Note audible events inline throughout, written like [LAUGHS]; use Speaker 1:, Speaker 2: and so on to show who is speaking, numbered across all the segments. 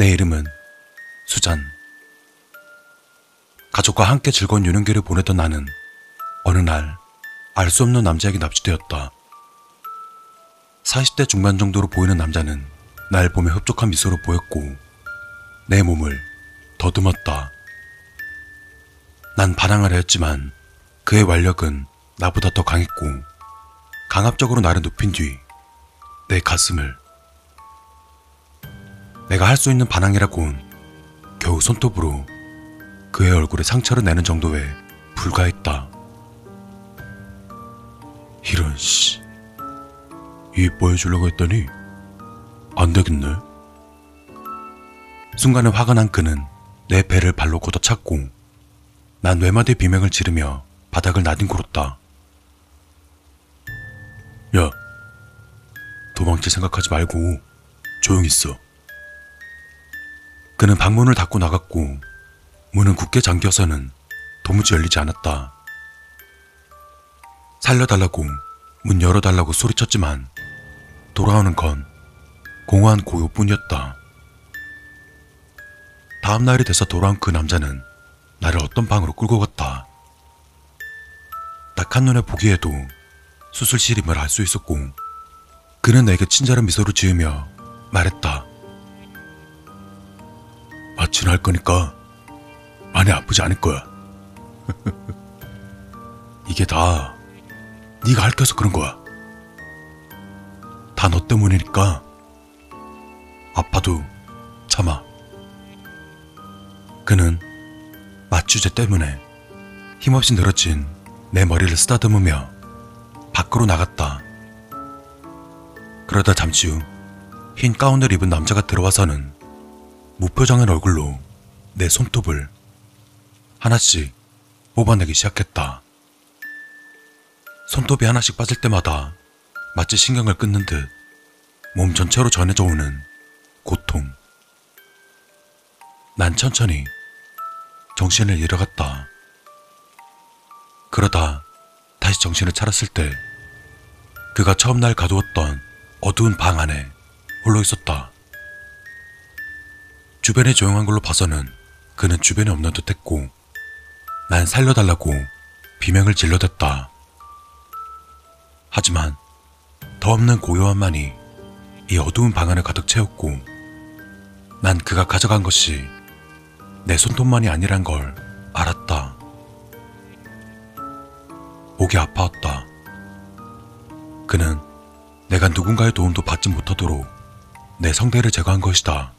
Speaker 1: 내 이름은 수잔. 가족과 함께 즐거운 유년기를 보내던 나는 어느 날 알 수 없는 남자에게 납치되었다. 40대 중반 정도로 보이는 남자는 날 보며 흡족한 미소로 보였고 내 몸을 더듬었다. 난 반항을 하였지만 그의 완력은 나보다 더 강했고 강압적으로 나를 눕힌 뒤 내 가슴을 내가 할 수 있는 반항이라곤 겨우 손톱으로 그의 얼굴에 상처를 내는 정도에 불과했다. 이런 씨. 이뻐해주려고 했더니 안 되겠네. 순간에 화가 난 그는 내 배를 발로 걷어찼고 난 외마디 비명을 지르며 바닥을 나뒹굴었다. 야, 도망칠 생각하지 말고 조용히 있어. 그는 방문을 닫고 나갔고 문은 굳게 잠겨서는 도무지 열리지 않았다. 살려달라고 문 열어달라고 소리쳤지만 돌아오는 건 공허한 고요뿐이었다. 다음 날이 돼서 돌아온 그 남자는 나를 어떤 방으로 끌고 갔다. 딱 한눈에 보기에도 수술실임을 알 수 있었고 그는 내게 친절한 미소를 지으며 말했다. 할 거니까 많이 아프지 않을 거야. [LAUGHS] 이게 다 네가 핥혀서 그런 거야. 다 너 때문이니까 아파도 참아. 그는 마취제 때문에 힘없이 늘어진 내 머리를 쓰다듬으며 밖으로 나갔다. 그러다 잠시 후 흰 가운을 입은 남자가 들어와서는 무표정한 얼굴로 내 손톱을 하나씩 뽑아내기 시작했다. 손톱이 하나씩 빠질 때마다 마치 신경을 끊는 듯 몸 전체로 전해져 오는 고통. 난 천천히 정신을 잃어갔다. 그러다 다시 정신을 차렸을 때 그가 처음 날 가두었던 어두운 방 안에 홀로 있었다. 주변이 조용한 걸로 봐서는 그는 주변에 없는 듯 했고 난 살려달라고 비명을 질러댔다. 하지만 더 없는 고요함만이 이 어두운 방 안을 가득 채웠고 난 그가 가져간 것이 내 손톱만이 아니란 걸 알았다. 목이 아파왔다. 그는 내가 누군가의 도움도 받지 못하도록 내 성대를 제거한 것이다.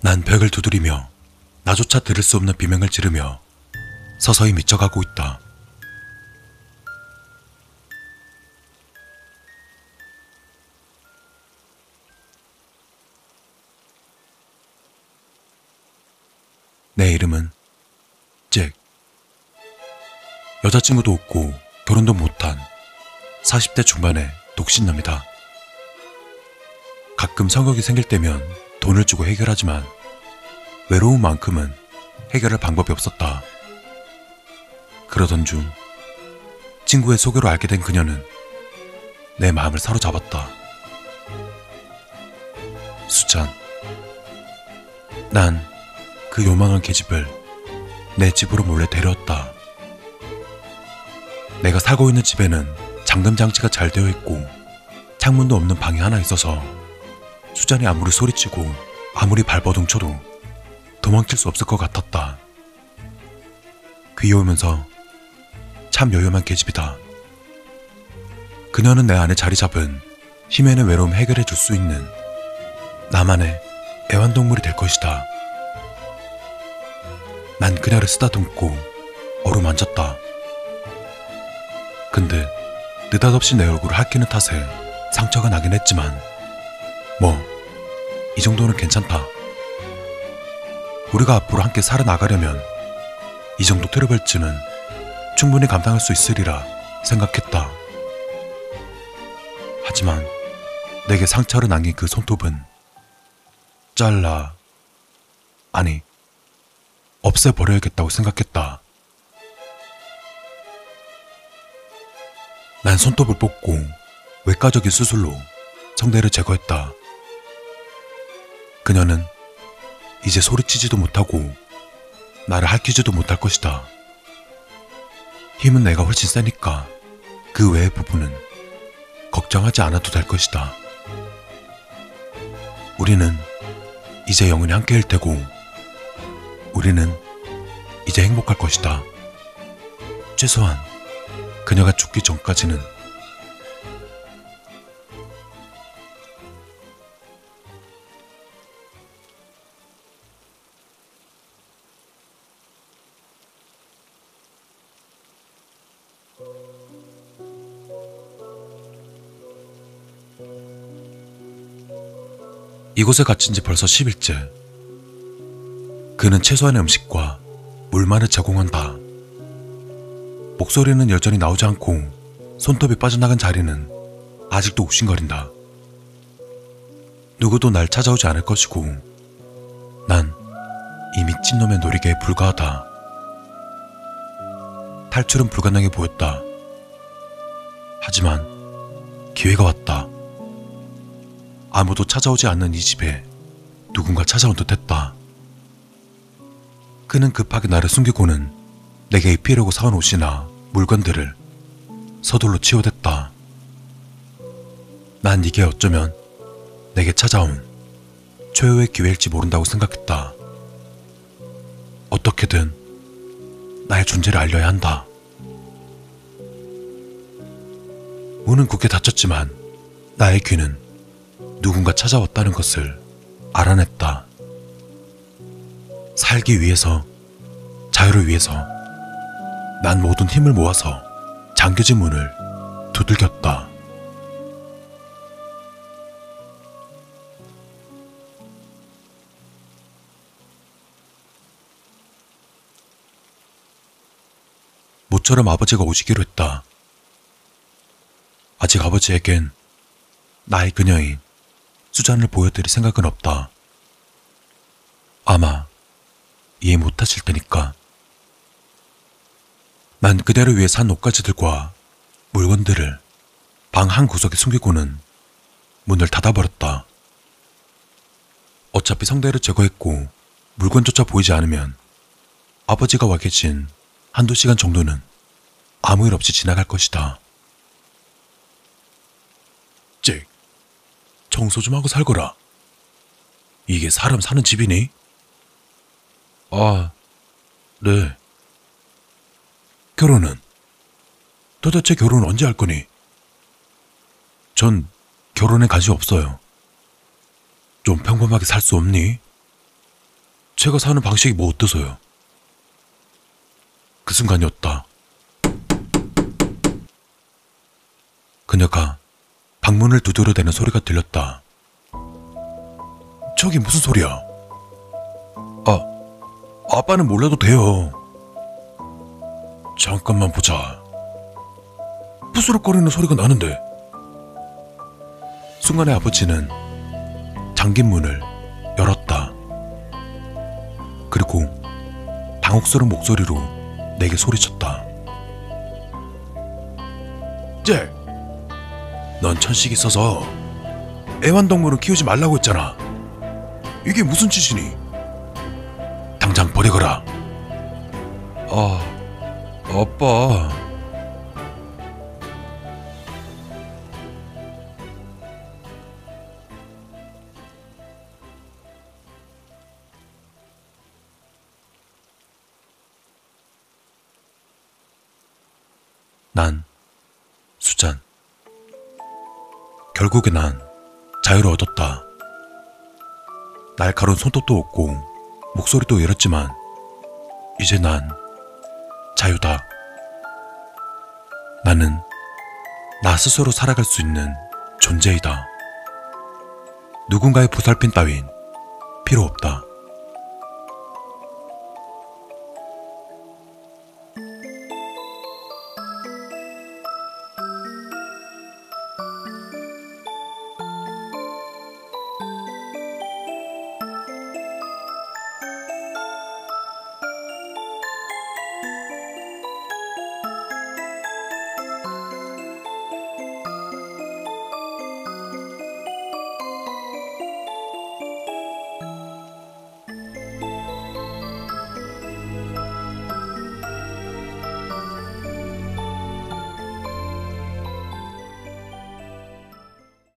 Speaker 1: 난 벽을 두드리며 나조차 들을 수 없는 비명을 지르며 서서히 미쳐가고 있다. 내 이름은 잭. 여자친구도 없고 결혼도 못한 40대 중반의 독신남이다. 가끔 성욕이 생길 때면 돈을 주고 해결하지만 외로움만큼은 해결할 방법이 없었다. 그러던 중 친구의 소개로 알게 된 그녀는 내 마음을 사로잡았다. 수찬. 난 그 요망한 계집을 내 집으로 몰래 데려왔다. 내가 살고 있는 집에는 잠금 장치가 잘 되어 있고 창문도 없는 방이 하나 있어서 수잔이 아무리 소리치고 아무리 발버둥쳐도 도망칠 수 없을 것 같았다. 귀여우면서 참 요염한 계집이다. 그녀는 내 안에 자리 잡은 힘에는 외로움 해결해 줄 수 있는 나만의 애완동물이 될 것이다. 난 그녀를 쓰다듬고 어루만졌다. 근데 느닷없이 내 얼굴을 핥기는 탓에 상처가 나긴 했지만 뭐 이 정도는 괜찮다. 우리가 앞으로 함께 살아나가려면 이 정도 트러블쯤은 충분히 감당할 수 있으리라 생각했다. 하지만 내게 상처를 남긴 그 손톱은 잘라 아니 없애버려야겠다고 생각했다. 난 손톱을 뽑고 외과적인 수술로 성대를 제거했다. 그녀는 이제 소리치지도 못하고 나를 할퀴지도 못할 것이다. 힘은 내가 훨씬 세니까 그 외의 부분은 걱정하지 않아도 될 것이다. 우리는 이제 영원히 함께일 테고 우리는 이제 행복할 것이다. 최소한 그녀가 죽기 전까지는 이곳에 갇힌 지 벌써 10일째. 그는 최소한의 음식과 물만을 제공한다. 목소리는 여전히 나오지 않고 손톱이 빠져나간 자리는 아직도 욱신거린다. 누구도 날 찾아오지 않을 것이고 난 이미 찐놈의 놀이개에 불과하다. 탈출은 불가능해 보였다. 하지만 기회가 왔다. 아무도 찾아오지 않는 이 집에 누군가 찾아온 듯 했다. 그는 급하게 나를 숨기고는 내게 입히려고 사온 옷이나 물건들을 서둘러 치워댔다. 난 이게 어쩌면 내게 찾아온 최후의 기회일지 모른다고 생각했다. 어떻게든 나의 존재를 알려야 한다. 문은 굳게 닫혔지만 나의 귀는 누군가 찾아왔다는 것을 알아냈다. 살기 위해서, 자유를 위해서, 난 모든 힘을 모아서 잠겨진 문을 두들겼다. 모처럼 아버지가 오시기로 했다. 아직 아버지에겐 나의 그녀인 수잔을 보여드릴 생각은 없다. 아마 이해 못하실 테니까. 난 그대를 위해 산 옷가지들과 물건들을 방 한 구석에 숨기고는 문을 닫아버렸다. 어차피 성대를 제거했고 물건조차 보이지 않으면 아버지가 와 계신 한두 시간 정도는 아무 일 없이 지나갈 것이다. 잭, 청소 좀 하고 살거라. 이게 사람 사는 집이니? 아, 네. 결혼은? 도대체 결혼 언제 할 거니? 전 결혼에 관심 없어요. 좀 평범하게 살 수 없니? 제가 사는 방식이 뭐 어때서요? 그 순간이었다. 그녀가 방문을 두드려대는 소리가 들렸다. 저기 무슨 소리야? 아, 아빠는 몰라도 돼요. 잠깐만 보자. 부스럭거리는 소리가 나는데. 순간에 아버지는 잠긴 문을 열었다. 그리고 당혹스러운 목소리로 내게 소리쳤다. 잭! 넌 천식이 있어서 애완동물은 키우지 말라고 했잖아. 이게 무슨 짓이니? 당장 버리거라. 아, 아빠. 난 결국에 난 자유를 얻었다. 날카로운 손톱도 없고 목소리도 잃었지만 이제 난 자유다. 나는 나 스스로 살아갈 수 있는 존재이다. 누군가의 보살핌 따윈 필요 없다.